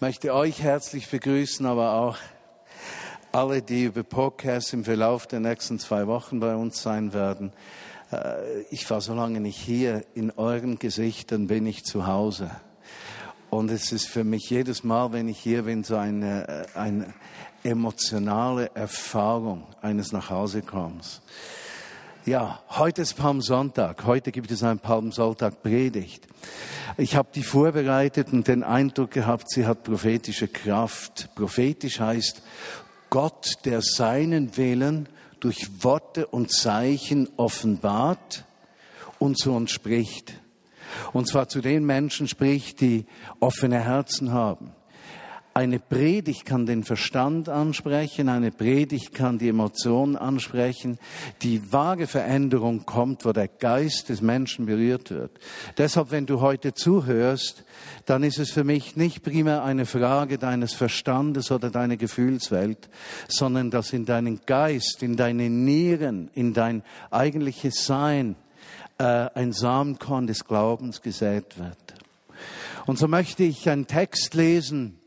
möchte euch herzlich begrüßen, aber auch alle, die über Podcast im Verlauf der nächsten zwei Wochen bei uns sein werden. Äh, ich war so lange nicht hier. In euren Gesichtern bin ich zu Hause. Und es ist für mich jedes Mal, wenn ich hier bin, so eine, äh, eine emotionale Erfahrung eines Nachhausekommens. Ja, heute ist Palmsonntag. Heute gibt es ein Palmsonntag Predigt. Ich habe die vorbereitet und den Eindruck gehabt, sie hat prophetische Kraft. Prophetisch heißt Gott, der seinen Willen durch Worte und Zeichen offenbart und zu uns spricht. Und zwar zu den Menschen spricht, die offene Herzen haben. Eine Predigt kann den Verstand ansprechen, eine Predigt kann die Emotionen ansprechen. Die wahre Veränderung kommt, wo der Geist des Menschen berührt wird. Deshalb, wenn du heute zuhörst, dann ist es für mich nicht primär eine Frage deines Verstandes oder deiner Gefühlswelt, sondern dass in deinen Geist, in deine Nieren, in dein eigentliches Sein äh, ein Samenkorn des Glaubens gesät wird. Und so möchte ich einen Text lesen,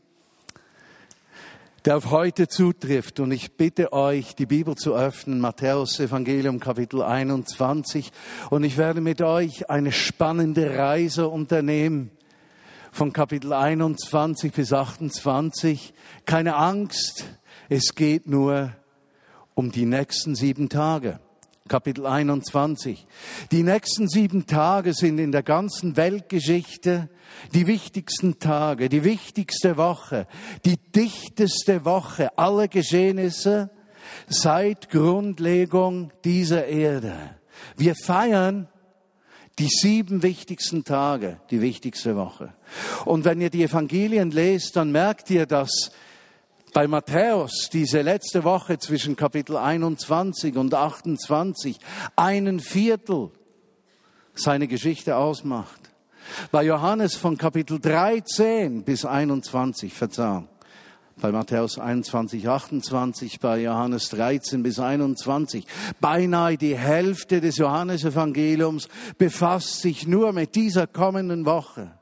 der auf heute zutrifft. Und ich bitte euch, die Bibel zu öffnen, Matthäus Evangelium Kapitel 21. Und ich werde mit euch eine spannende Reise unternehmen von Kapitel 21 bis 28. Keine Angst, es geht nur um die nächsten sieben Tage. Kapitel 21. Die nächsten sieben Tage sind in der ganzen Weltgeschichte die wichtigsten Tage, die wichtigste Woche, die dichteste Woche aller Geschehnisse seit Grundlegung dieser Erde. Wir feiern die sieben wichtigsten Tage, die wichtigste Woche. Und wenn ihr die Evangelien lest, dann merkt ihr, dass bei Matthäus diese letzte Woche zwischen Kapitel 21 und 28 einen Viertel seine Geschichte ausmacht. Bei Johannes von Kapitel 13 bis 21, Verzeihung. Bei Matthäus 21, 28, bei Johannes 13 bis 21. Beinahe die Hälfte des Johannesevangeliums befasst sich nur mit dieser kommenden Woche.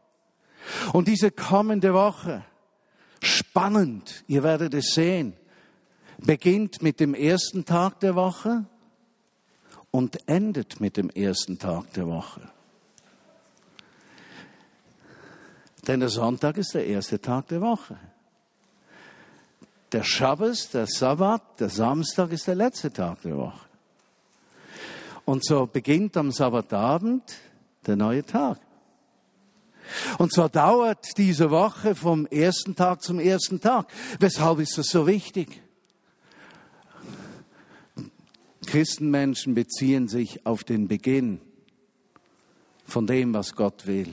Und diese kommende Woche, spannend, ihr werdet es sehen, beginnt mit dem ersten Tag der Woche und endet mit dem ersten Tag der Woche. Denn der Sonntag ist der erste Tag der Woche. Der Schabbos, der Sabbat, der Samstag ist der letzte Tag der Woche. Und so beginnt am Sabbatabend der neue Tag. Und so dauert diese Woche vom ersten Tag zum ersten Tag. Weshalb ist das so wichtig? Christenmenschen beziehen sich auf den Beginn von dem, was Gott will.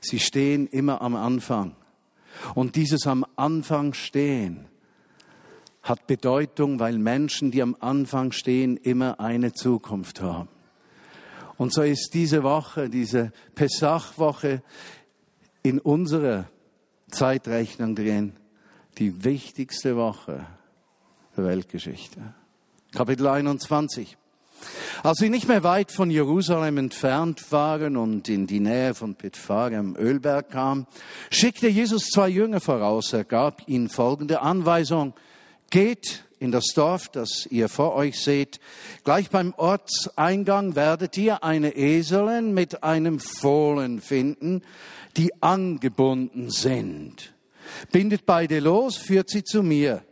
Sie stehen immer am Anfang. Und dieses am Anfang stehen hat Bedeutung, weil Menschen, die am Anfang stehen, immer eine Zukunft haben. Und so ist diese Woche, diese Pessachwoche in unserer Zeitrechnung drin, die wichtigste Woche der Weltgeschichte. Kapitel 21. Als sie nicht mehr weit von Jerusalem entfernt waren und in die Nähe von Bethphage am Ölberg kam, schickte Jesus zwei Jünger voraus. Er gab ihnen folgende Anweisung. Geht in das Dorf, das ihr vor euch seht. Gleich beim Ortseingang werdet ihr eine Eselin mit einem Fohlen finden, die angebunden sind. Bindet beide los, führt sie zu mir.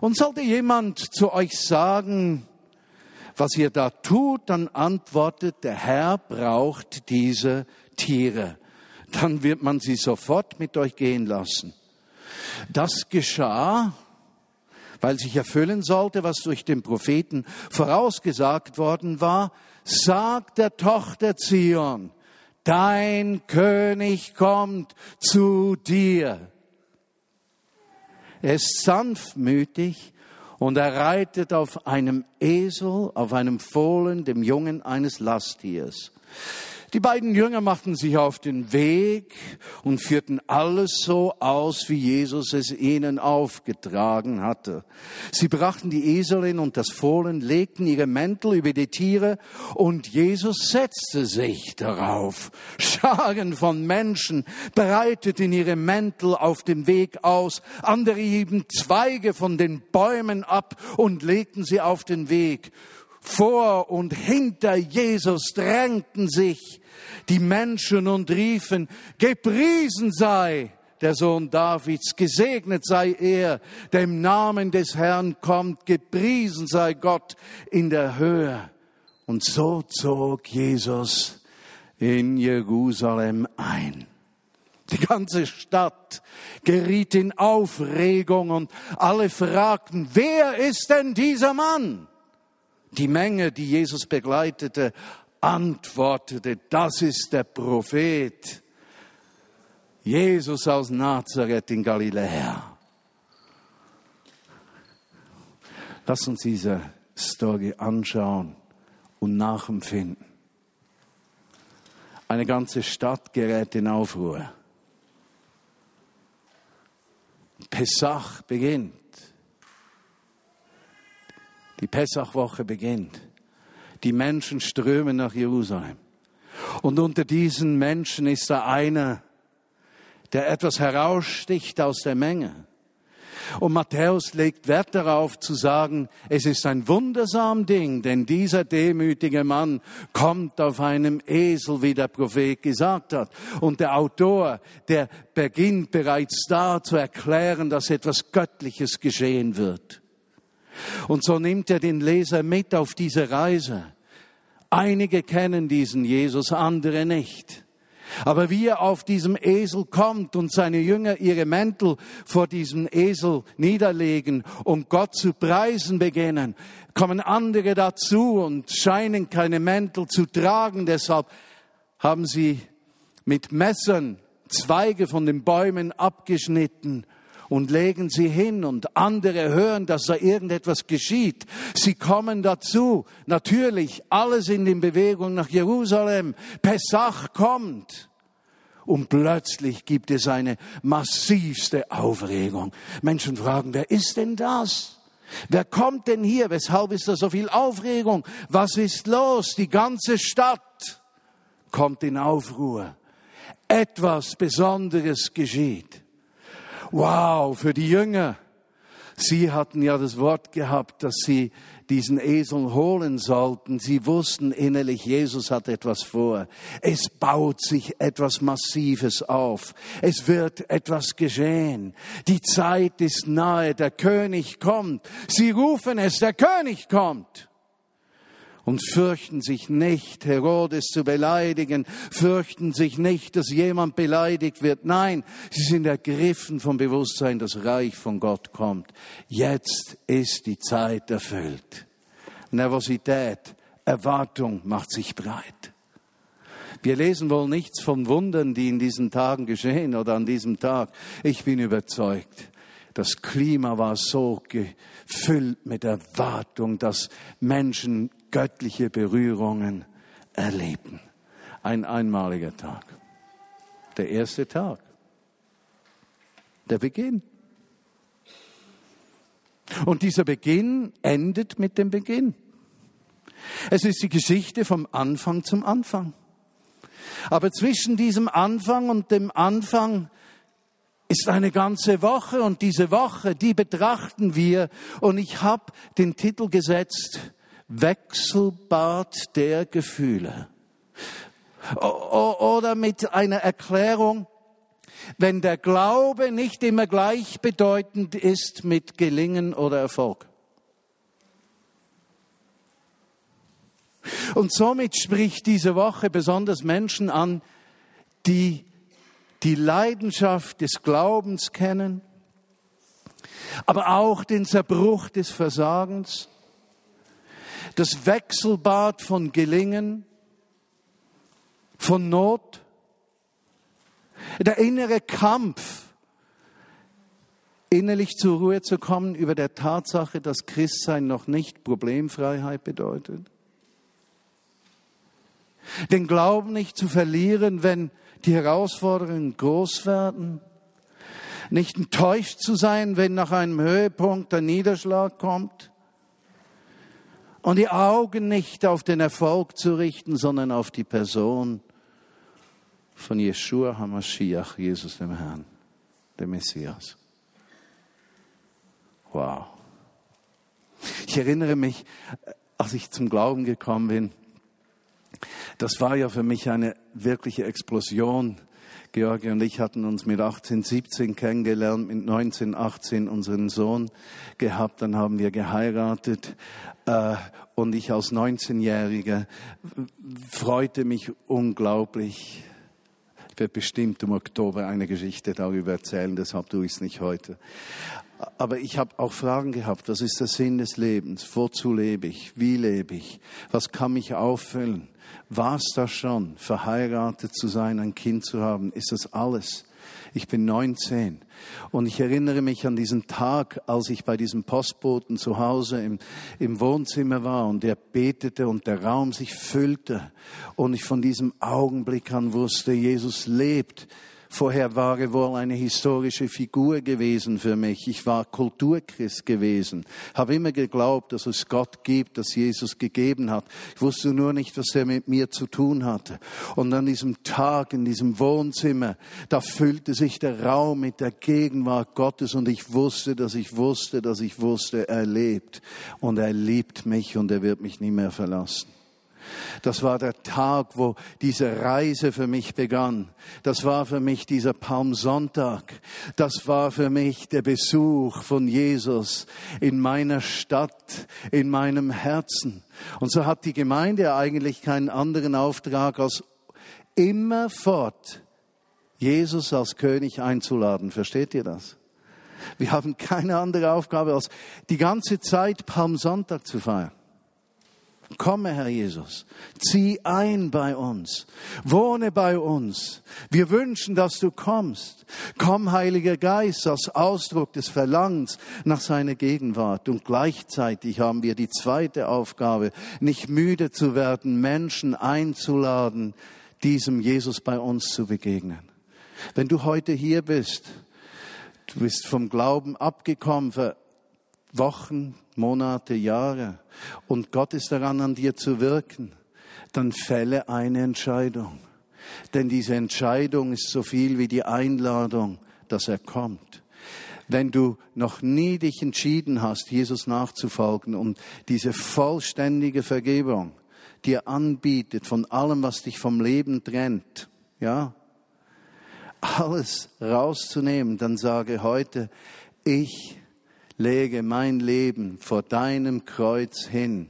Und sollte jemand zu euch sagen, was ihr da tut, dann antwortet, der Herr braucht diese Tiere. Dann wird man sie sofort mit euch gehen lassen. Das geschah, weil sich erfüllen sollte, was durch den Propheten vorausgesagt worden war, sagt der Tochter Zion, dein König kommt zu dir. Er ist sanftmütig und er reitet auf einem Esel, auf einem Fohlen, dem Jungen eines Lasttiers. Die beiden Jünger machten sich auf den Weg und führten alles so aus, wie Jesus es ihnen aufgetragen hatte. Sie brachten die Eselin und das Fohlen, legten ihre Mäntel über die Tiere und Jesus setzte sich darauf. Scharen von Menschen breiteten ihre Mäntel auf dem Weg aus, andere hieben Zweige von den Bäumen ab und legten sie auf den Weg. Vor und hinter Jesus drängten sich die Menschen und riefen, gepriesen sei der Sohn Davids, gesegnet sei er, der im Namen des Herrn kommt, gepriesen sei Gott in der Höhe. Und so zog Jesus in Jerusalem ein. Die ganze Stadt geriet in Aufregung und alle fragten, wer ist denn dieser Mann? Die Menge, die Jesus begleitete, antwortete, das ist der Prophet Jesus aus Nazareth in Galiläa. Lass uns diese Story anschauen und nachempfinden. Eine ganze Stadt gerät in Aufruhr. Pesach beginnt. Die Pessachwoche beginnt. Die Menschen strömen nach Jerusalem. Und unter diesen Menschen ist da einer, der etwas heraussticht aus der Menge. Und Matthäus legt Wert darauf zu sagen, es ist ein wundersam Ding, denn dieser demütige Mann kommt auf einem Esel, wie der Prophet gesagt hat. Und der Autor, der beginnt bereits da zu erklären, dass etwas Göttliches geschehen wird. Und so nimmt er den Leser mit auf diese Reise. Einige kennen diesen Jesus, andere nicht. Aber wie er auf diesem Esel kommt und seine Jünger ihre Mäntel vor diesem Esel niederlegen und Gott zu preisen beginnen, kommen andere dazu und scheinen keine Mäntel zu tragen. Deshalb haben sie mit Messern Zweige von den Bäumen abgeschnitten und legen sie hin und andere hören, dass da irgendetwas geschieht. Sie kommen dazu. Natürlich, alles in den Bewegung nach Jerusalem. Pesach kommt. Und plötzlich gibt es eine massivste Aufregung. Menschen fragen, wer ist denn das? Wer kommt denn hier? Weshalb ist da so viel Aufregung? Was ist los? Die ganze Stadt kommt in Aufruhr. Etwas Besonderes geschieht. Wow, für die Jünger. Sie hatten ja das Wort gehabt, dass sie diesen Esel holen sollten. Sie wussten innerlich, Jesus hat etwas vor. Es baut sich etwas Massives auf. Es wird etwas geschehen. Die Zeit ist nahe. Der König kommt. Sie rufen es, der König kommt und fürchten sich nicht, Herodes zu beleidigen, fürchten sich nicht, dass jemand beleidigt wird. Nein, sie sind ergriffen vom Bewusstsein, das Reich von Gott kommt. Jetzt ist die Zeit erfüllt. Nervosität, Erwartung macht sich breit. Wir lesen wohl nichts von Wundern, die in diesen Tagen geschehen oder an diesem Tag. Ich bin überzeugt, das Klima war so gefüllt mit Erwartung, dass Menschen göttliche Berührungen erleben. Ein einmaliger Tag. Der erste Tag. Der Beginn. Und dieser Beginn endet mit dem Beginn. Es ist die Geschichte vom Anfang zum Anfang. Aber zwischen diesem Anfang und dem Anfang ist eine ganze Woche und diese Woche, die betrachten wir und ich habe den Titel gesetzt, Wechselbad der Gefühle. Oder mit einer Erklärung, wenn der Glaube nicht immer gleichbedeutend ist mit Gelingen oder Erfolg. Und somit spricht diese Woche besonders Menschen an, die die Leidenschaft des Glaubens kennen, aber auch den Zerbruch des Versagens, das Wechselbad von Gelingen, von Not, der innere Kampf, innerlich zur Ruhe zu kommen über der Tatsache, dass Christsein noch nicht Problemfreiheit bedeutet. Den Glauben nicht zu verlieren, wenn die Herausforderungen groß werden. Nicht enttäuscht zu sein, wenn nach einem Höhepunkt der Niederschlag kommt. Und die Augen nicht auf den Erfolg zu richten, sondern auf die Person von Yeshua HaMashiach, Jesus dem Herrn, dem Messias. Wow. Ich erinnere mich, als ich zum Glauben gekommen bin, das war ja für mich eine wirkliche Explosion. Georgi und ich hatten uns mit 18, 17 kennengelernt, mit 19, 18 unseren Sohn gehabt, dann haben wir geheiratet und ich als 19-Jähriger freute mich unglaublich. Ich werde bestimmt im Oktober eine Geschichte darüber erzählen, deshalb tue ich es nicht heute. Aber ich habe auch Fragen gehabt, was ist der Sinn des Lebens? Wozu lebe ich? Wie lebe ich? Was kann mich auffüllen? War es das schon, verheiratet zu sein, ein Kind zu haben? Ist das alles? Ich bin 19 und ich erinnere mich an diesen Tag, als ich bei diesem Postboten zu Hause im, im Wohnzimmer war und er betete und der Raum sich füllte. Und ich von diesem Augenblick an wusste, Jesus lebt Vorher war er wohl eine historische Figur gewesen für mich. Ich war Kulturchrist gewesen, habe immer geglaubt, dass es Gott gibt, dass Jesus gegeben hat. Ich wusste nur nicht, was er mit mir zu tun hatte. Und an diesem Tag, in diesem Wohnzimmer, da füllte sich der Raum mit der Gegenwart Gottes und ich wusste, dass ich wusste, dass ich wusste, er lebt und er liebt mich und er wird mich nie mehr verlassen. Das war der Tag, wo diese Reise für mich begann. Das war für mich dieser Palmsonntag. Das war für mich der Besuch von Jesus in meiner Stadt, in meinem Herzen. Und so hat die Gemeinde eigentlich keinen anderen Auftrag als immerfort Jesus als König einzuladen. Versteht ihr das? Wir haben keine andere Aufgabe als die ganze Zeit Palmsonntag zu feiern. Komme, Herr Jesus, zieh ein bei uns, wohne bei uns. Wir wünschen, dass du kommst. Komm, Heiliger Geist, als Ausdruck des Verlangens nach seiner Gegenwart. Und gleichzeitig haben wir die zweite Aufgabe, nicht müde zu werden, Menschen einzuladen, diesem Jesus bei uns zu begegnen. Wenn du heute hier bist, du bist vom Glauben abgekommen, für Wochen, Monate, Jahre und Gott ist daran, an dir zu wirken, dann fälle eine Entscheidung. Denn diese Entscheidung ist so viel wie die Einladung, dass er kommt. Wenn du noch nie dich entschieden hast, Jesus nachzufolgen und diese vollständige Vergebung dir anbietet von allem, was dich vom Leben trennt, ja, alles rauszunehmen, dann sage heute, ich lege mein Leben vor deinem Kreuz hin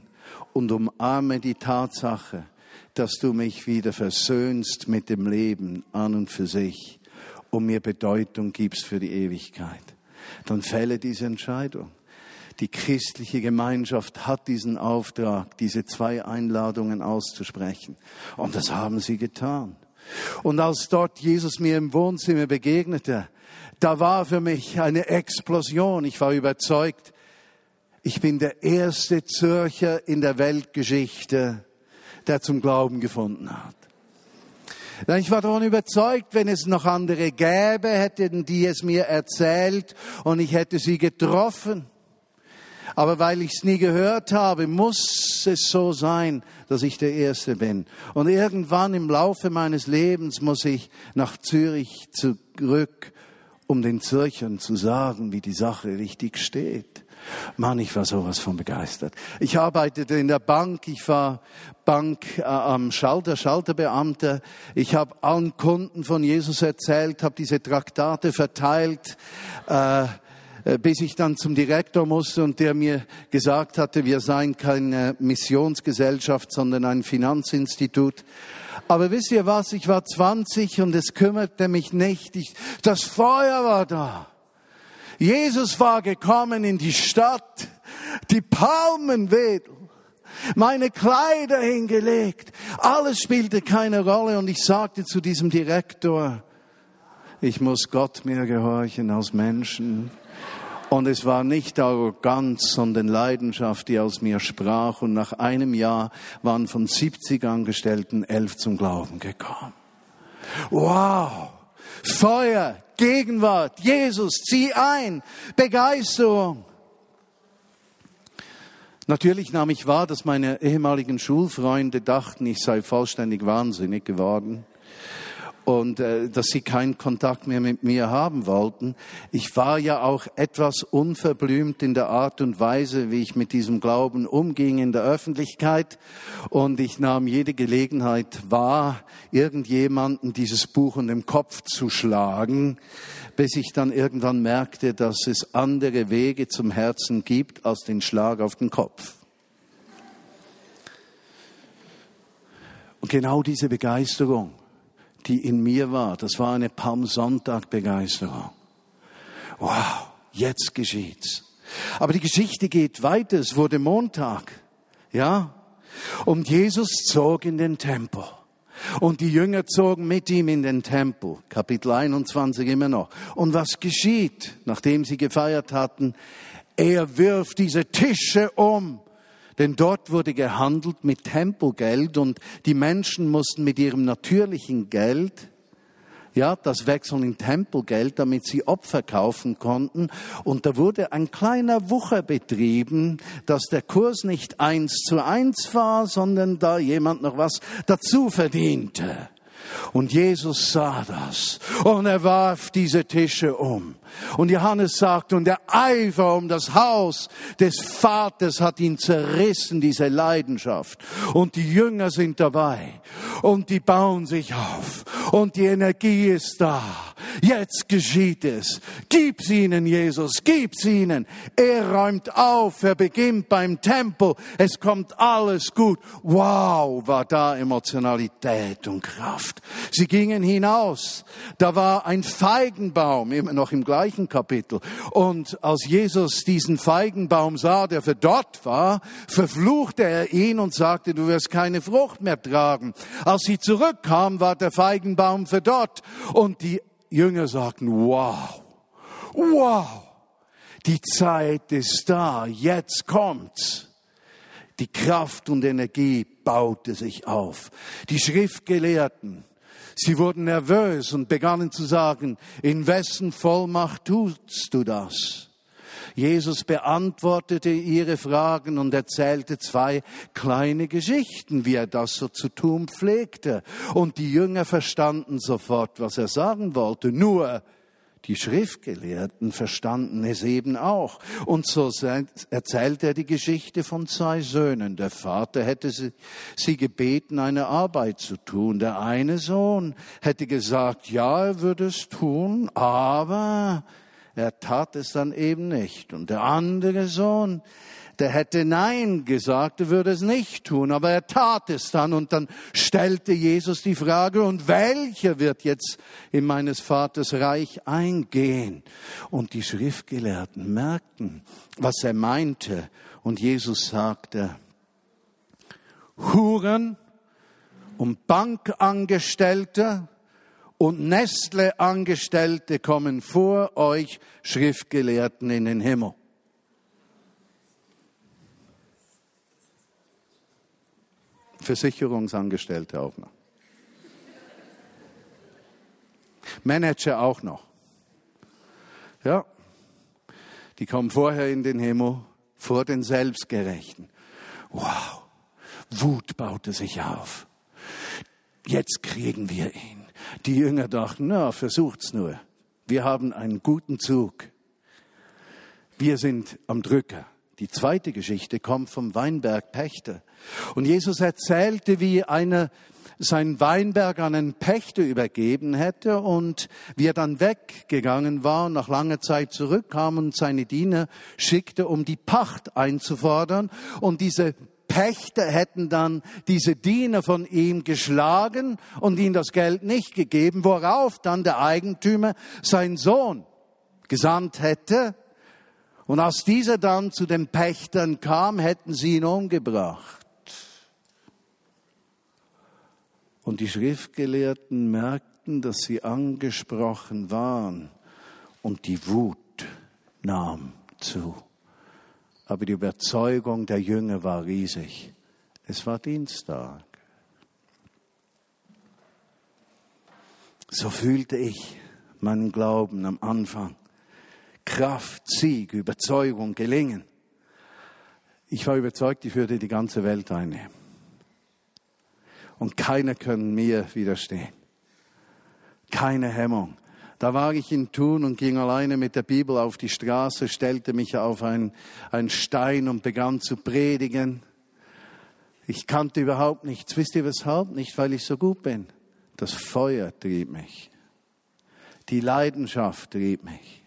und umarme die Tatsache, dass du mich wieder versöhnst mit dem Leben an und für sich und mir Bedeutung gibst für die Ewigkeit. Dann fälle diese Entscheidung. Die christliche Gemeinschaft hat diesen Auftrag, diese zwei Einladungen auszusprechen. Und das haben sie getan. Und als dort Jesus mir im Wohnzimmer begegnete, da war für mich eine Explosion. Ich war überzeugt, ich bin der erste Zürcher in der Weltgeschichte, der zum Glauben gefunden hat. Ich war davon überzeugt, wenn es noch andere gäbe, hätten die es mir erzählt und ich hätte sie getroffen. Aber weil ich es nie gehört habe, muss es so sein, dass ich der Erste bin. Und irgendwann im Laufe meines Lebens muss ich nach Zürich zurück um den Zürchern zu sagen, wie die Sache richtig steht. Mann, ich war sowas von begeistert. Ich arbeitete in der Bank, ich war Bank äh, am Schalter, Schalterbeamter. Ich habe allen Kunden von Jesus erzählt, habe diese Traktate verteilt, äh, äh, bis ich dann zum Direktor musste und der mir gesagt hatte, wir seien keine Missionsgesellschaft, sondern ein Finanzinstitut. Aber wisst ihr was? Ich war 20 und es kümmerte mich nicht. Ich, das Feuer war da. Jesus war gekommen in die Stadt. Die Palmen wedeln. Meine Kleider hingelegt. Alles spielte keine Rolle und ich sagte zu diesem Direktor, ich muss Gott mehr gehorchen als Menschen. Und es war nicht Arroganz, sondern Leidenschaft, die aus mir sprach. Und nach einem Jahr waren von 70 Angestellten elf zum Glauben gekommen. Wow! Feuer, Gegenwart, Jesus, zieh ein, Begeisterung. Natürlich nahm ich wahr, dass meine ehemaligen Schulfreunde dachten, ich sei vollständig wahnsinnig geworden und äh, dass sie keinen Kontakt mehr mit mir haben wollten. Ich war ja auch etwas unverblümt in der Art und Weise, wie ich mit diesem Glauben umging in der Öffentlichkeit und ich nahm jede Gelegenheit wahr, irgendjemanden dieses Buch in den Kopf zu schlagen, bis ich dann irgendwann merkte, dass es andere Wege zum Herzen gibt als den Schlag auf den Kopf. Und genau diese Begeisterung die in mir war. Das war eine Palmsonntag-Begeisterung. Wow, jetzt geschieht's. Aber die Geschichte geht weiter. Es wurde Montag. Ja? Und Jesus zog in den Tempel. Und die Jünger zogen mit ihm in den Tempel. Kapitel 21 immer noch. Und was geschieht, nachdem sie gefeiert hatten? Er wirft diese Tische um denn dort wurde gehandelt mit Tempelgeld und die Menschen mussten mit ihrem natürlichen Geld ja, das wechseln in Tempelgeld, damit sie Opfer kaufen konnten. Und da wurde ein kleiner Wucher betrieben, dass der Kurs nicht eins zu eins war, sondern da jemand noch was dazu verdiente. Und Jesus sah das und er warf diese Tische um. Und Johannes sagt, und der Eifer um das Haus des Vaters hat ihn zerrissen, diese Leidenschaft. Und die Jünger sind dabei und die bauen sich auf und die Energie ist da. Jetzt geschieht es. Gib's ihnen, Jesus, gib's ihnen. Er räumt auf, er beginnt beim Tempel. Es kommt alles gut. Wow, war da Emotionalität und Kraft. Sie gingen hinaus. Da war ein Feigenbaum, immer noch im gleichen Kapitel. Und als Jesus diesen Feigenbaum sah, der verdorrt war, verfluchte er ihn und sagte, du wirst keine Frucht mehr tragen. Als sie zurückkam, war der Feigenbaum verdorrt. Und die Jünger sagten, wow, wow, die Zeit ist da, jetzt kommt's. Die Kraft und Energie baute sich auf. Die Schriftgelehrten, sie wurden nervös und begannen zu sagen, in wessen Vollmacht tust du das? Jesus beantwortete ihre Fragen und erzählte zwei kleine Geschichten, wie er das so zu tun pflegte. Und die Jünger verstanden sofort, was er sagen wollte. Nur die Schriftgelehrten verstanden es eben auch. Und so erzählt er die Geschichte von zwei Söhnen. Der Vater hätte sie, gebeten, eine Arbeit zu tun. Der eine Sohn hätte gesagt, ja, er würde es tun, aber er tat es dann eben nicht. Und der andere Sohn, der hätte Nein gesagt, er würde es nicht tun, aber er tat es dann. Und dann stellte Jesus die Frage, und welcher wird jetzt in meines Vaters Reich eingehen? Und die Schriftgelehrten merkten, was er meinte. Und Jesus sagte, Huren und Bankangestellte und Nestle-Angestellte kommen vor euch Schriftgelehrten in den Himmel. Versicherungsangestellte auch noch. Manager auch noch. Ja, die kommen vorher in den Himmel vor den Selbstgerechten. Wow, Wut baute sich auf. Jetzt kriegen wir ihn. Die Jünger dachten, na, versucht's nur. Wir haben einen guten Zug. Wir sind am Drücker. Die zweite Geschichte kommt vom Weinbergpächter. Und Jesus erzählte, wie einer seinen Weinberg an einen Pächter übergeben hätte und wie er dann weggegangen war und nach langer Zeit zurückkam und seine Diener schickte, um die Pacht einzufordern. Und diese Pächter hätten dann diese Diener von ihm geschlagen und ihm das Geld nicht gegeben, worauf dann der Eigentümer seinen Sohn gesandt hätte. Und als dieser dann zu den Pächtern kam, hätten sie ihn umgebracht. Und die Schriftgelehrten merkten, dass sie angesprochen waren und die Wut nahm zu. Aber die Überzeugung der Jünger war riesig. Es war Dienstag. So fühlte ich meinen Glauben am Anfang. Kraft, Sieg, Überzeugung, Gelingen. Ich war überzeugt, ich würde die ganze Welt einnehmen. Und keiner kann mir widerstehen. Keine Hemmung. Da war ich in Thun und ging alleine mit der Bibel auf die Straße, stellte mich auf einen, Stein und begann zu predigen. Ich kannte überhaupt nichts. Wisst ihr weshalb? Nicht, weil ich so gut bin. Das Feuer trieb mich. Die Leidenschaft trieb mich.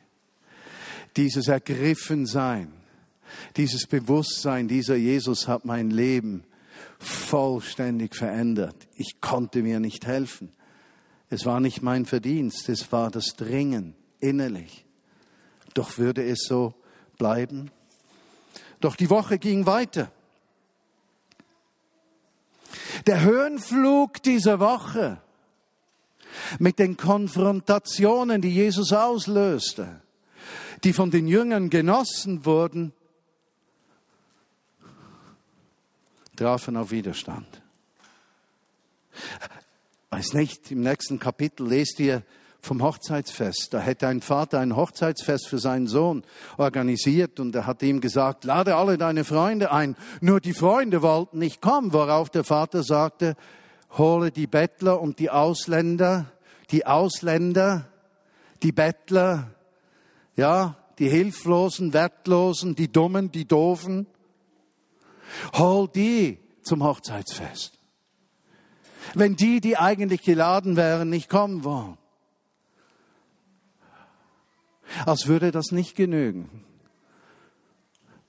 Dieses Ergriffensein, dieses Bewusstsein, dieser Jesus hat mein Leben vollständig verändert. Ich konnte mir nicht helfen. Es war nicht mein Verdienst, es war das Dringen innerlich. Doch würde es so bleiben? Doch die Woche ging weiter. Der Höhenflug dieser Woche mit den Konfrontationen, die Jesus auslöste, die von den Jüngern genossen wurden, trafen auf Widerstand. Weiß nicht, im nächsten Kapitel lest ihr vom Hochzeitsfest. Da hätte ein Vater ein Hochzeitsfest für seinen Sohn organisiert und er hat ihm gesagt, lade alle deine Freunde ein. Nur die Freunde wollten nicht kommen, worauf der Vater sagte, hole die Bettler und die Ausländer, die Ausländer, die Bettler, ja, die Hilflosen, Wertlosen, die Dummen, die Doofen. Hol die zum Hochzeitsfest. Wenn die, die eigentlich geladen wären, nicht kommen wollen. Als würde das nicht genügen,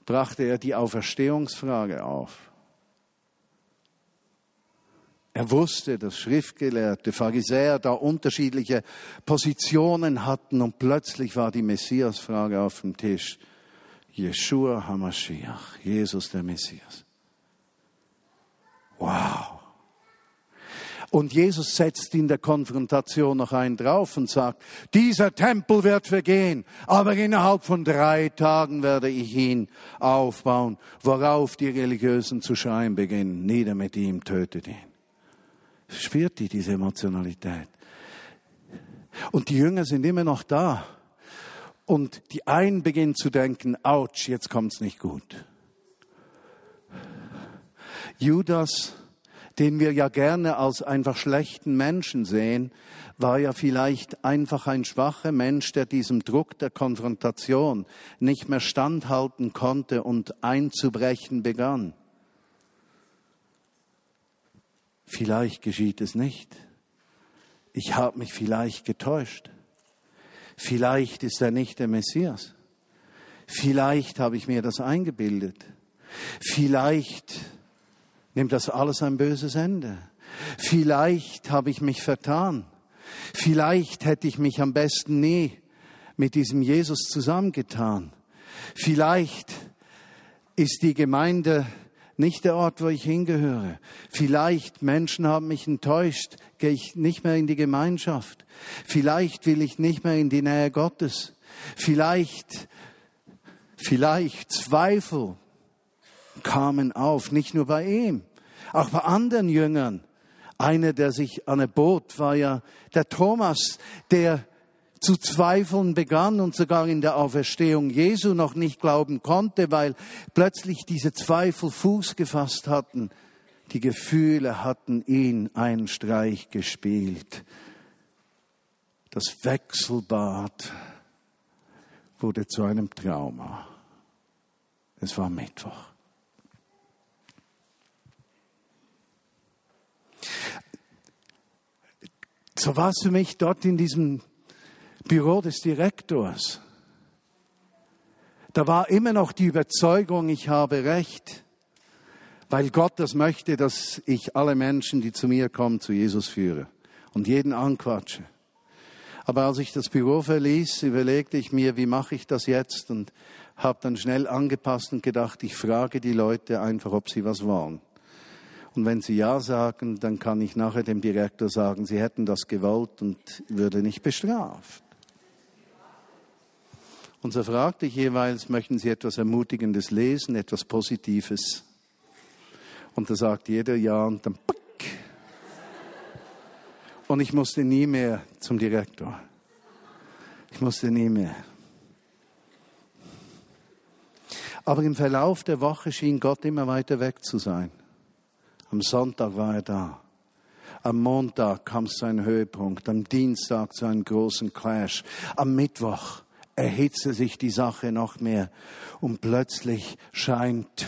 brachte er die Auferstehungsfrage auf. Er wusste, dass Schriftgelehrte, Pharisäer da unterschiedliche Positionen hatten und plötzlich war die Messiasfrage auf dem Tisch. Yeshua HaMashiach, Jesus der Messias. Wow. Und Jesus setzt in der Konfrontation noch einen drauf und sagt, dieser Tempel wird vergehen, aber innerhalb von drei Tagen werde ich ihn aufbauen, worauf die Religiösen zu schreien beginnen, nieder mit ihm, tötet ihn. Spürt die diese Emotionalität? Und die Jünger sind immer noch da. Und die einen beginnen zu denken, ouch, jetzt kommt's nicht gut. Judas, den wir ja gerne als einfach schlechten Menschen sehen, war ja vielleicht einfach ein schwacher Mensch, der diesem Druck der Konfrontation nicht mehr standhalten konnte und einzubrechen begann. Vielleicht geschieht es nicht. Ich habe mich vielleicht getäuscht. Vielleicht ist er nicht der Messias. Vielleicht habe ich mir das eingebildet. Vielleicht nimmt das alles ein böses Ende. Vielleicht habe ich mich vertan. Vielleicht hätte ich mich am besten nie mit diesem Jesus zusammengetan. Vielleicht ist die Gemeinde nicht der Ort, wo ich hingehöre. Vielleicht Menschen haben mich enttäuscht, gehe ich nicht mehr in die Gemeinschaft. Vielleicht will ich nicht mehr in die Nähe Gottes. Vielleicht, vielleicht Zweifel kamen auf, nicht nur bei ihm, auch bei anderen Jüngern. Einer, der sich an Boot war ja der Thomas, der zu zweifeln begann und sogar in der Auferstehung Jesu noch nicht glauben konnte, weil plötzlich diese Zweifel Fuß gefasst hatten. Die Gefühle hatten ihn einen Streich gespielt. Das Wechselbad wurde zu einem Trauma. Es war Mittwoch. So war es für mich dort in diesem Büro des Direktors. Da war immer noch die Überzeugung, ich habe Recht, weil Gott das möchte, dass ich alle Menschen, die zu mir kommen, zu Jesus führe und jeden anquatsche. Aber als ich das Büro verließ, überlegte ich mir, wie mache ich das jetzt und habe dann schnell angepasst und gedacht, ich frage die Leute einfach, ob sie was wollen. Und wenn sie Ja sagen, dann kann ich nachher dem Direktor sagen, sie hätten das gewollt und würde nicht bestraft. Und so fragte ich jeweils, möchten Sie etwas Ermutigendes lesen, etwas Positives? Und da sagt jeder ja und dann pack. Und ich musste nie mehr zum Direktor. Ich musste nie mehr. Aber im Verlauf der Woche schien Gott immer weiter weg zu sein. Am Sonntag war er da. Am Montag kam einem Höhepunkt, am Dienstag zu einem großen Clash. Am Mittwoch erhitzte sich die Sache noch mehr und plötzlich scheint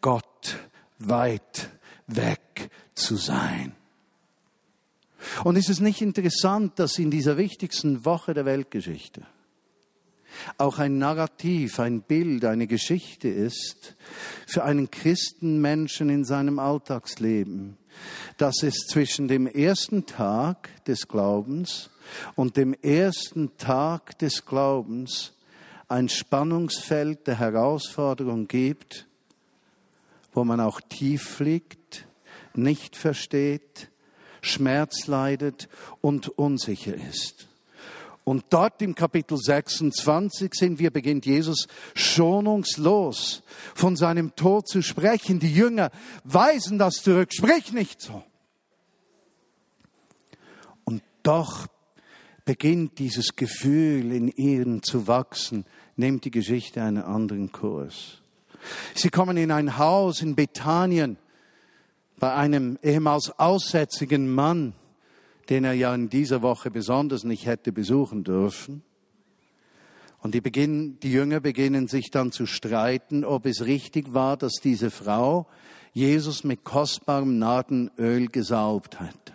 Gott weit weg zu sein. Und ist es nicht interessant, dass in dieser wichtigsten Woche der Weltgeschichte auch ein Narrativ, ein Bild, eine Geschichte ist für einen Christenmenschen in seinem Alltagsleben, dass es zwischen dem ersten Tag des Glaubens und dem ersten Tag des Glaubens ein Spannungsfeld der Herausforderung gibt, wo man auch tief liegt, nicht versteht, Schmerz leidet und unsicher ist. Und dort im Kapitel 26 sind wir, beginnt Jesus schonungslos von seinem Tod zu sprechen. Die Jünger weisen das zurück, sprich nicht so. Und doch beginnt dieses Gefühl in ihnen zu wachsen, nimmt die Geschichte einen anderen Kurs. Sie kommen in ein Haus in Bethanien bei einem ehemals aussätzigen Mann, den er ja in dieser Woche besonders nicht hätte besuchen dürfen. Und die, beginnen, die Jünger beginnen sich dann zu streiten, ob es richtig war, dass diese Frau Jesus mit kostbarem Nadenöl gesaubt hat.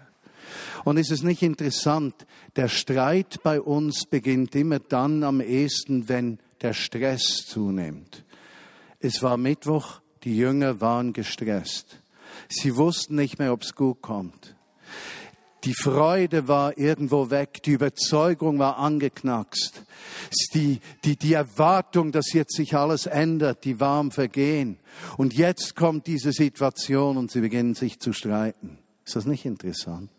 Und ist es nicht interessant, der Streit bei uns beginnt immer dann am ehesten, wenn der Stress zunimmt. Es war Mittwoch, die Jünger waren gestresst. Sie wussten nicht mehr, ob es gut kommt. Die Freude war irgendwo weg, die Überzeugung war angeknackst. Die, die, die Erwartung, dass jetzt sich alles ändert, die war am Vergehen. Und jetzt kommt diese Situation und sie beginnen sich zu streiten. Ist das nicht interessant?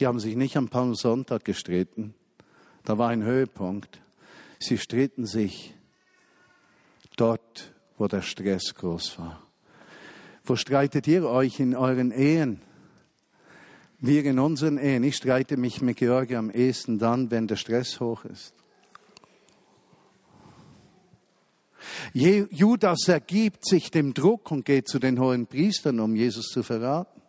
Die haben sich nicht am Palmsonntag gestritten. Da war ein Höhepunkt. Sie stritten sich dort, wo der Stress groß war. Wo streitet ihr euch in euren Ehen? Wir in unseren Ehen. Ich streite mich mit Georgi am ehesten dann, wenn der Stress hoch ist. Judas ergibt sich dem Druck und geht zu den hohen Priestern, um Jesus zu verraten.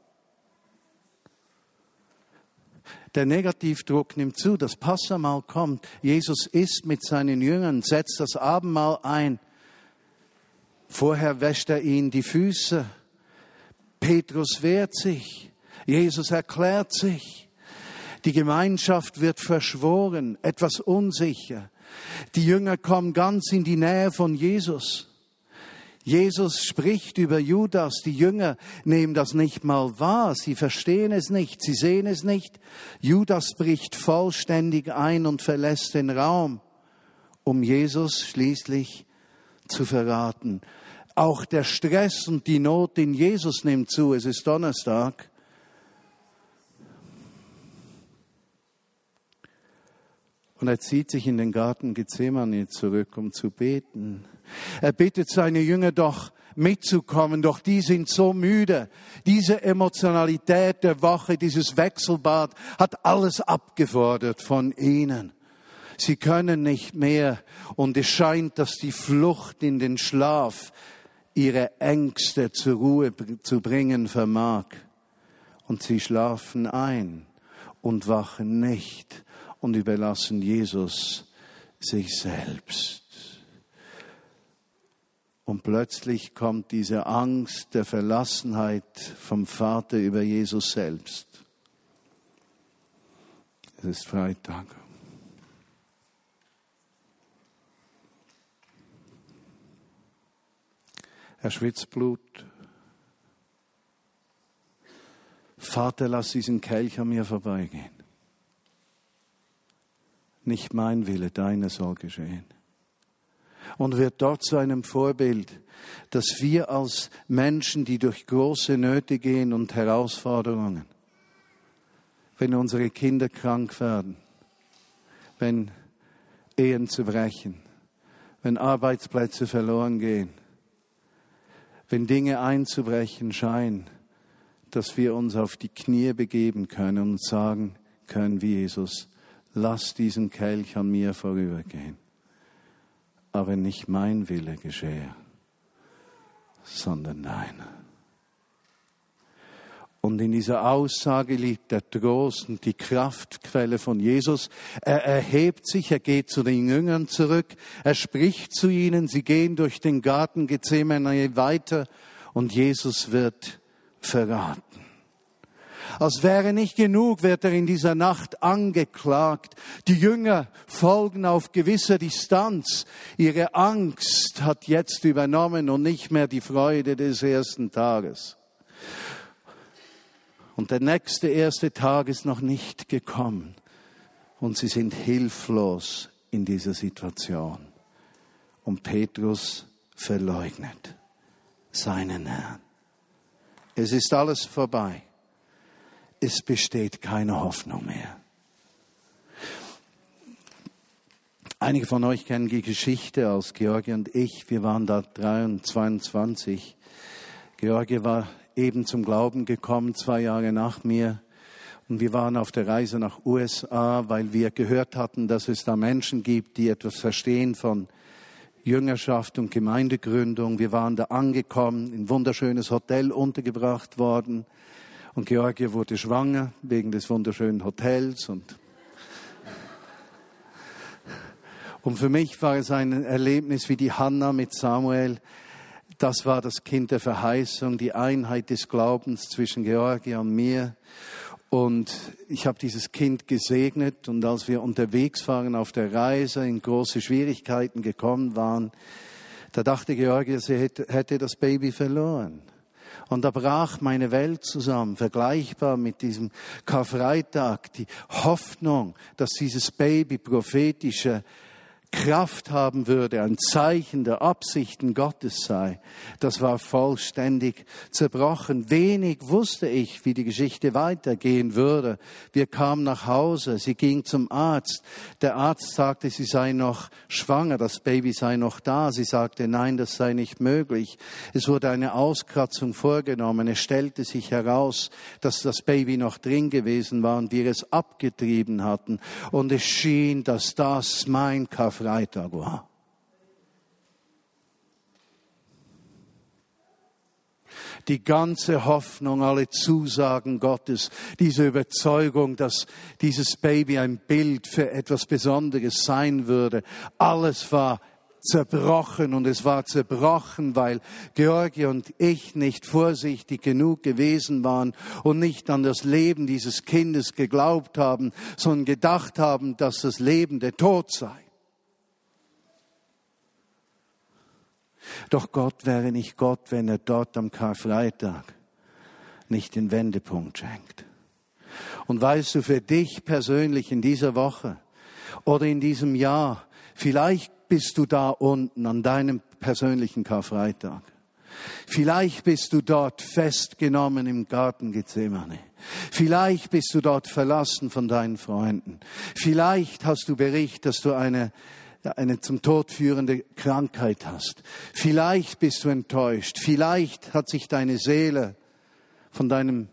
Der Negativdruck nimmt zu, das Passamal kommt. Jesus isst mit seinen Jüngern, setzt das Abendmahl ein. Vorher wäscht er ihnen die Füße. Petrus wehrt sich. Jesus erklärt sich. Die Gemeinschaft wird verschworen, etwas unsicher. Die Jünger kommen ganz in die Nähe von Jesus. Jesus spricht über Judas. Die Jünger nehmen das nicht mal wahr. Sie verstehen es nicht. Sie sehen es nicht. Judas bricht vollständig ein und verlässt den Raum, um Jesus schließlich zu verraten. Auch der Stress und die Not in Jesus nimmt zu. Es ist Donnerstag. Und er zieht sich in den Garten Gethsemane zurück, um zu beten. Er bittet seine Jünger doch mitzukommen, doch die sind so müde. Diese Emotionalität der Woche, dieses Wechselbad hat alles abgefordert von ihnen. Sie können nicht mehr und es scheint, dass die Flucht in den Schlaf ihre Ängste zur Ruhe zu bringen vermag. Und sie schlafen ein und wachen nicht und überlassen Jesus sich selbst. Und plötzlich kommt diese Angst der Verlassenheit vom Vater über Jesus selbst. Es ist Freitag. Er schwitzt Blut. Vater, lass diesen Kelch an mir vorbeigehen. Nicht mein Wille, deiner soll geschehen. Und wird dort zu einem Vorbild, dass wir als Menschen, die durch große Nöte gehen und Herausforderungen, wenn unsere Kinder krank werden, wenn Ehen zu brechen, wenn Arbeitsplätze verloren gehen, wenn Dinge einzubrechen scheinen, dass wir uns auf die Knie begeben können und sagen können wie Jesus, lass diesen Kelch an mir vorübergehen, aber nicht mein Wille geschehe, sondern deiner. Und in dieser Aussage liegt der Trost und die Kraftquelle von Jesus. Er erhebt sich, er geht zu den Jüngern zurück, er spricht zu ihnen, sie gehen durch den Garten Gethsemane weiter und Jesus wird verraten. Als wäre nicht genug, wird er in dieser Nacht angeklagt. Die Jünger folgen auf gewisser Distanz. Ihre Angst hat jetzt übernommen und nicht mehr die Freude des ersten Tages. Und der nächste erste Tag ist noch nicht gekommen. Und sie sind hilflos in dieser Situation. Und Petrus verleugnet seinen Herrn. Es ist alles vorbei. Es besteht keine Hoffnung mehr. Einige von euch kennen die Geschichte aus Georgie und ich. Wir waren da 23. Georgie war eben zum Glauben gekommen, zwei Jahre nach mir. Und wir waren auf der Reise nach USA, weil wir gehört hatten, dass es da Menschen gibt, die etwas verstehen von Jüngerschaft und Gemeindegründung. Wir waren da angekommen, in ein wunderschönes Hotel untergebracht worden. Und Georgia wurde schwanger wegen des wunderschönen Hotels und und für mich war es ein Erlebnis wie die Hannah mit Samuel, das war das Kind der Verheißung, die Einheit des Glaubens zwischen Georgia und mir. Und ich habe dieses Kind gesegnet und als wir unterwegs waren auf der Reise, in große Schwierigkeiten gekommen waren, da dachte Georgia, sie hätte, das Baby verloren. Und da brach meine Welt zusammen, vergleichbar mit diesem Karfreitag, die Hoffnung, dass dieses Baby prophetische Kraft haben würde, ein Zeichen der Absichten Gottes sei, das war vollständig zerbrochen. Wenig wusste ich, wie die Geschichte weitergehen würde. Wir kamen nach Hause, sie ging zum Arzt. Der Arzt sagte, sie sei noch schwanger, das Baby sei noch da. Sie sagte, nein, das sei nicht möglich. Es wurde eine Auskratzung vorgenommen. Es stellte sich heraus, dass das Baby noch drin gewesen war und wir es abgetrieben hatten. Und es schien, dass das mein Kaffee Karfreitag war. Die ganze Hoffnung, alle Zusagen Gottes, diese Überzeugung, dass dieses Baby ein Bild für etwas Besonderes sein würde, alles war zerbrochen und es war zerbrochen, weil Georgie und ich nicht vorsichtig genug gewesen waren und nicht an das Leben dieses Kindes geglaubt haben, sondern gedacht haben, dass das Leben der Tod sei. Doch Gott wäre nicht Gott, wenn er dort am Karfreitag nicht den Wendepunkt schenkt. Und weißt du, für dich persönlich in dieser Woche oder in diesem Jahr, vielleicht bist du da unten an deinem persönlichen Karfreitag. Vielleicht bist du dort festgenommen im Garten Gethsemane. Vielleicht bist du dort verlassen von deinen Freunden. Vielleicht hast du Bericht, dass du eine eine zum Tod führende Krankheit hast. Vielleicht bist du enttäuscht. Vielleicht hat sich deine Seele von deinem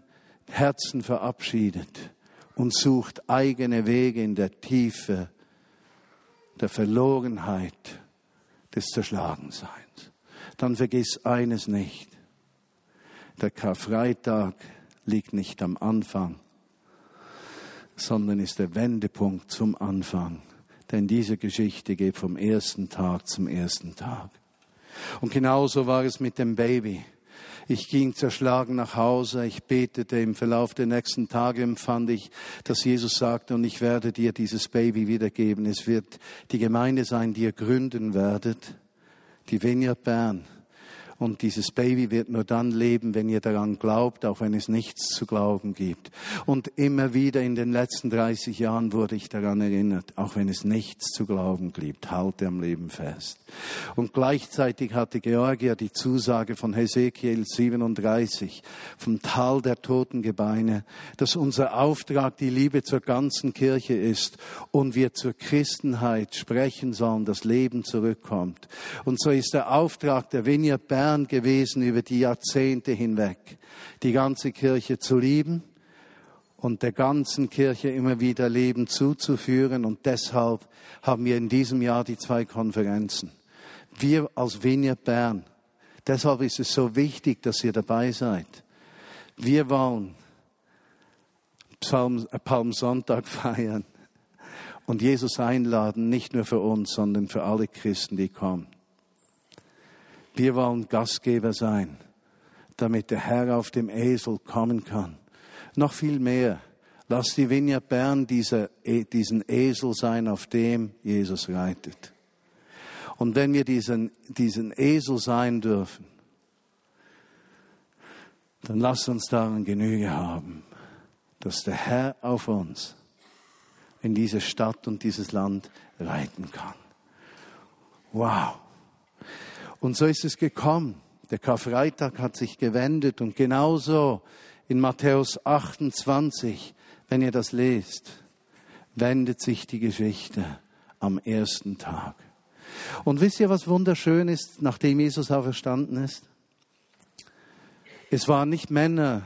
Herzen verabschiedet und sucht eigene Wege in der Tiefe der Verlorenheit des Zerschlagenseins. Dann vergiss eines nicht. Der Karfreitag liegt nicht am Anfang, sondern ist der Wendepunkt zum Anfang denn diese Geschichte geht vom ersten Tag zum ersten Tag. Und genauso war es mit dem Baby. Ich ging zerschlagen nach Hause, ich betete, im Verlauf der nächsten Tage empfand ich, dass Jesus sagte, und ich werde dir dieses Baby wiedergeben. Es wird die Gemeinde sein, die ihr gründen werdet, die Vineyard Bern. Und dieses Baby wird nur dann leben, wenn ihr daran glaubt, auch wenn es nichts zu glauben gibt. Und immer wieder in den letzten 30 Jahren wurde ich daran erinnert, auch wenn es nichts zu glauben gibt, halte am Leben fest. Und gleichzeitig hatte Georgia die Zusage von Hesekiel 37 vom Tal der toten Gebeine, dass unser Auftrag die Liebe zur ganzen Kirche ist und wir zur Christenheit sprechen sollen, das Leben zurückkommt. Und so ist der Auftrag der Vineyard Bern gewesen über die Jahrzehnte hinweg, die ganze Kirche zu lieben und der ganzen Kirche immer wieder Leben zuzuführen. Und deshalb haben wir in diesem Jahr die zwei Konferenzen. Wir als Vineyard Bern. Deshalb ist es so wichtig, dass ihr dabei seid. Wir wollen Psalm, Palmsonntag feiern und Jesus einladen, nicht nur für uns, sondern für alle Christen, die kommen. Wir wollen Gastgeber sein, damit der Herr auf dem Esel kommen kann. Noch viel mehr. Lass die Vineyard Bern dieser, e, diesen Esel sein, auf dem Jesus reitet. Und wenn wir diesen, diesen Esel sein dürfen, dann lass uns daran Genüge haben, dass der Herr auf uns in diese Stadt und dieses Land reiten kann. Wow. Und so ist es gekommen. Der Karfreitag hat sich gewendet und genauso in Matthäus 28, wenn ihr das lest, wendet sich die Geschichte am ersten Tag. Und wisst ihr, was wunderschön ist, nachdem Jesus auferstanden ist? Es waren nicht Männer,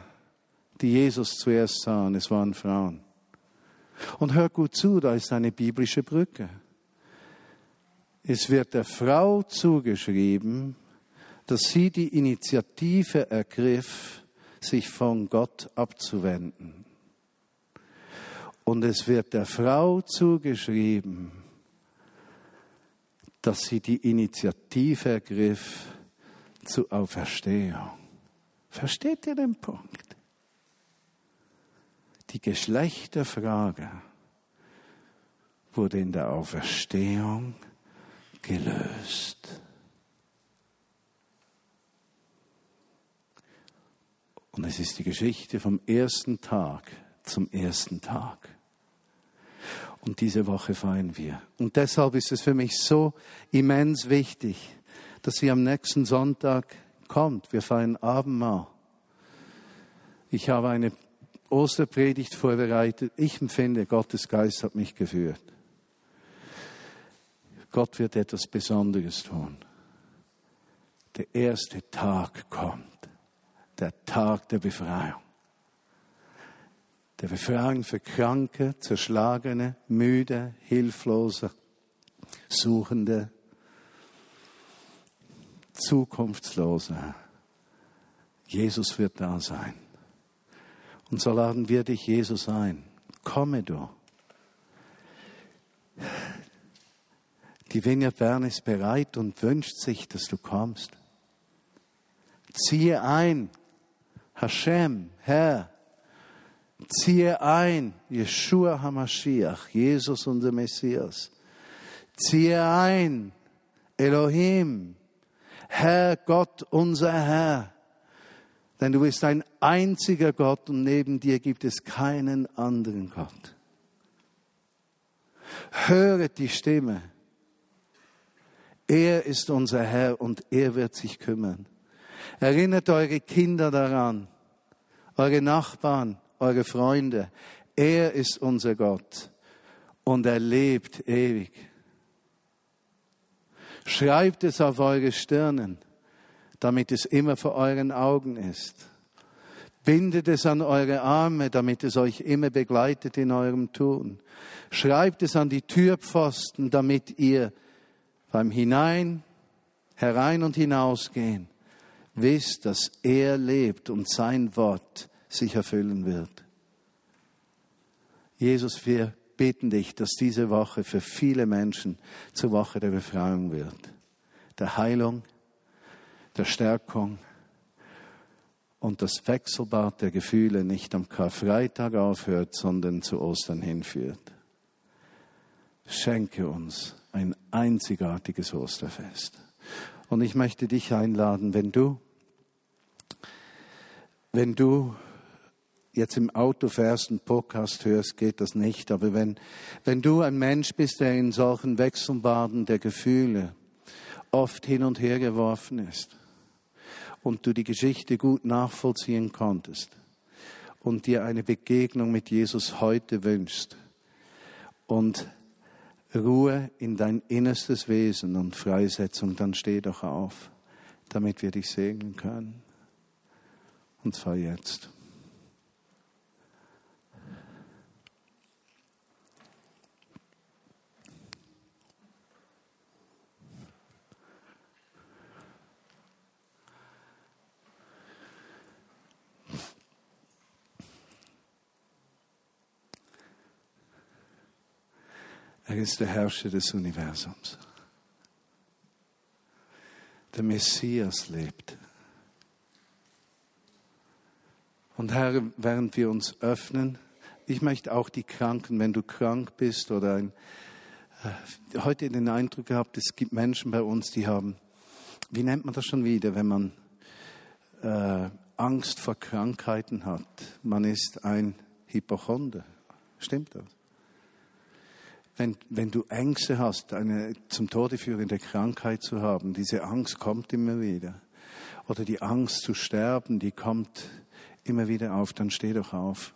die Jesus zuerst sahen, es waren Frauen. Und hört gut zu, da ist eine biblische Brücke. Es wird der Frau zugeschrieben, dass sie die Initiative ergriff, sich von Gott abzuwenden. Und es wird der Frau zugeschrieben, dass sie die Initiative ergriff zur Auferstehung. Versteht ihr den Punkt? Die Geschlechterfrage wurde in der Auferstehung gelöst. Und es ist die Geschichte vom ersten Tag zum ersten Tag. Und diese Woche feiern wir. Und deshalb ist es für mich so immens wichtig, dass sie am nächsten Sonntag kommt. Wir feiern Abendmahl. Ich habe eine Osterpredigt vorbereitet. Ich empfinde, Gottes Geist hat mich geführt. Gott wird etwas Besonderes tun. Der erste Tag kommt, der Tag der Befreiung. Der Befreiung für Kranke, Zerschlagene, Müde, Hilflose, Suchende, Zukunftslose. Jesus wird da sein. Und so laden wir dich, Jesus, ein. Komme du. Die Vineyard Bern ist bereit und wünscht sich, dass du kommst. Ziehe ein, Hashem, Herr. Ziehe ein, Yeshua HaMashiach, Jesus unser Messias. Ziehe ein, Elohim, Herr Gott, unser Herr. Denn du bist ein einziger Gott und neben dir gibt es keinen anderen Gott. Höret die Stimme er ist unser Herr und er wird sich kümmern. Erinnert eure Kinder daran, eure Nachbarn, eure Freunde. Er ist unser Gott und er lebt ewig. Schreibt es auf eure Stirnen, damit es immer vor euren Augen ist. Bindet es an eure Arme, damit es euch immer begleitet in eurem Tun. Schreibt es an die Türpfosten, damit ihr beim Hinein, Herein und Hinausgehen, wisst, dass er lebt und sein Wort sich erfüllen wird. Jesus, wir beten dich, dass diese Woche für viele Menschen zur Woche der Befreiung wird, der Heilung, der Stärkung und das Wechselbad der Gefühle nicht am Karfreitag aufhört, sondern zu Ostern hinführt. Schenke uns ein einzigartiges Osterfest. Und ich möchte dich einladen, wenn du, wenn du jetzt im Auto fährst und Podcast hörst, geht das nicht. Aber wenn, wenn du ein Mensch bist, der in solchen Wechselbaden der Gefühle oft hin und her geworfen ist und du die Geschichte gut nachvollziehen konntest und dir eine Begegnung mit Jesus heute wünschst und Ruhe in dein innerstes Wesen und Freisetzung, dann steh doch auf, damit wir dich segnen können. Und zwar jetzt. Er ist der Herrscher des Universums. Der Messias lebt. Und Herr, während wir uns öffnen, ich möchte auch die Kranken, wenn du krank bist oder ein, äh, heute den Eindruck gehabt, es gibt Menschen bei uns, die haben, wie nennt man das schon wieder, wenn man äh, Angst vor Krankheiten hat? Man ist ein Hypochonder. Stimmt das? Wenn, wenn du Ängste hast, eine zum Tode führende Krankheit zu haben, diese Angst kommt immer wieder. Oder die Angst zu sterben, die kommt immer wieder auf, dann steh doch auf,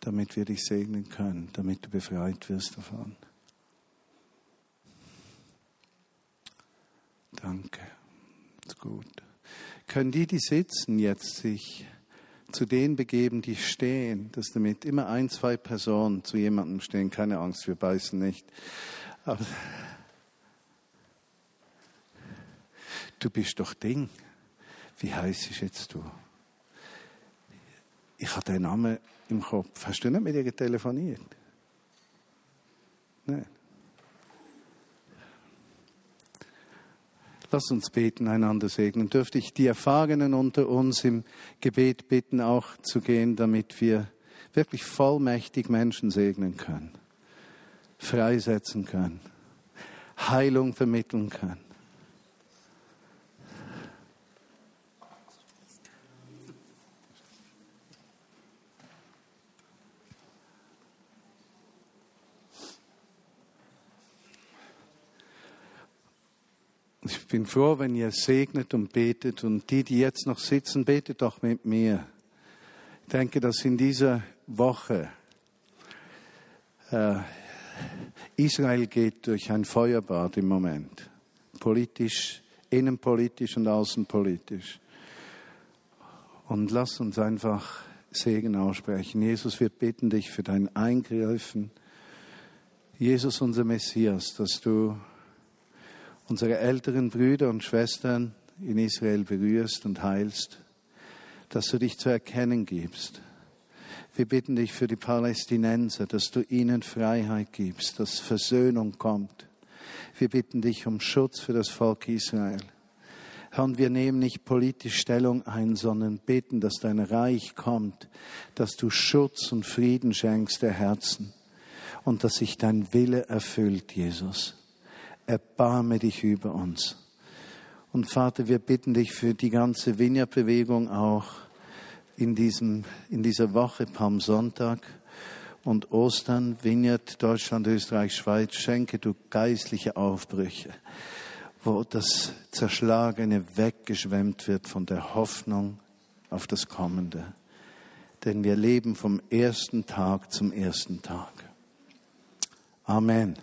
damit wir dich segnen können, damit du befreit wirst davon. Danke. Ist gut. Können die, die sitzen, jetzt sich zu denen begeben, die stehen, dass damit immer ein, zwei Personen zu jemandem stehen. Keine Angst, wir beißen nicht. Aber du bist doch Ding. Wie heißt jetzt du? Ich habe deinen Namen im Kopf. Hast du nicht mit ihr telefoniert? Nein. Lass uns beten, einander segnen. Dürfte ich die Erfahrenen unter uns im Gebet bitten, auch zu gehen, damit wir wirklich vollmächtig Menschen segnen können, freisetzen können, Heilung vermitteln können. Ich bin froh, wenn ihr segnet und betet und die, die jetzt noch sitzen, betet doch mit mir. Ich denke, dass in dieser Woche äh, Israel geht durch ein Feuerbad im Moment. Politisch, innenpolitisch und außenpolitisch. Und lass uns einfach Segen aussprechen. Jesus, wir bitten dich für dein Eingreifen. Jesus, unser Messias, dass du unsere älteren Brüder und Schwestern in Israel berührst und heilst, dass du dich zu erkennen gibst. Wir bitten dich für die Palästinenser, dass du ihnen Freiheit gibst, dass Versöhnung kommt. Wir bitten dich um Schutz für das Volk Israel. Herr, und wir nehmen nicht politisch Stellung ein, sondern beten, dass dein Reich kommt, dass du Schutz und Frieden schenkst der Herzen und dass sich dein Wille erfüllt, Jesus erbarme dich über uns. Und Vater, wir bitten dich für die ganze Vineyard-Bewegung auch in, diesem, in dieser Woche, Palmsonntag und Ostern, Vineyard, Deutschland, Österreich, Schweiz, schenke du geistliche Aufbrüche, wo das Zerschlagene weggeschwemmt wird von der Hoffnung auf das Kommende. Denn wir leben vom ersten Tag zum ersten Tag. Amen.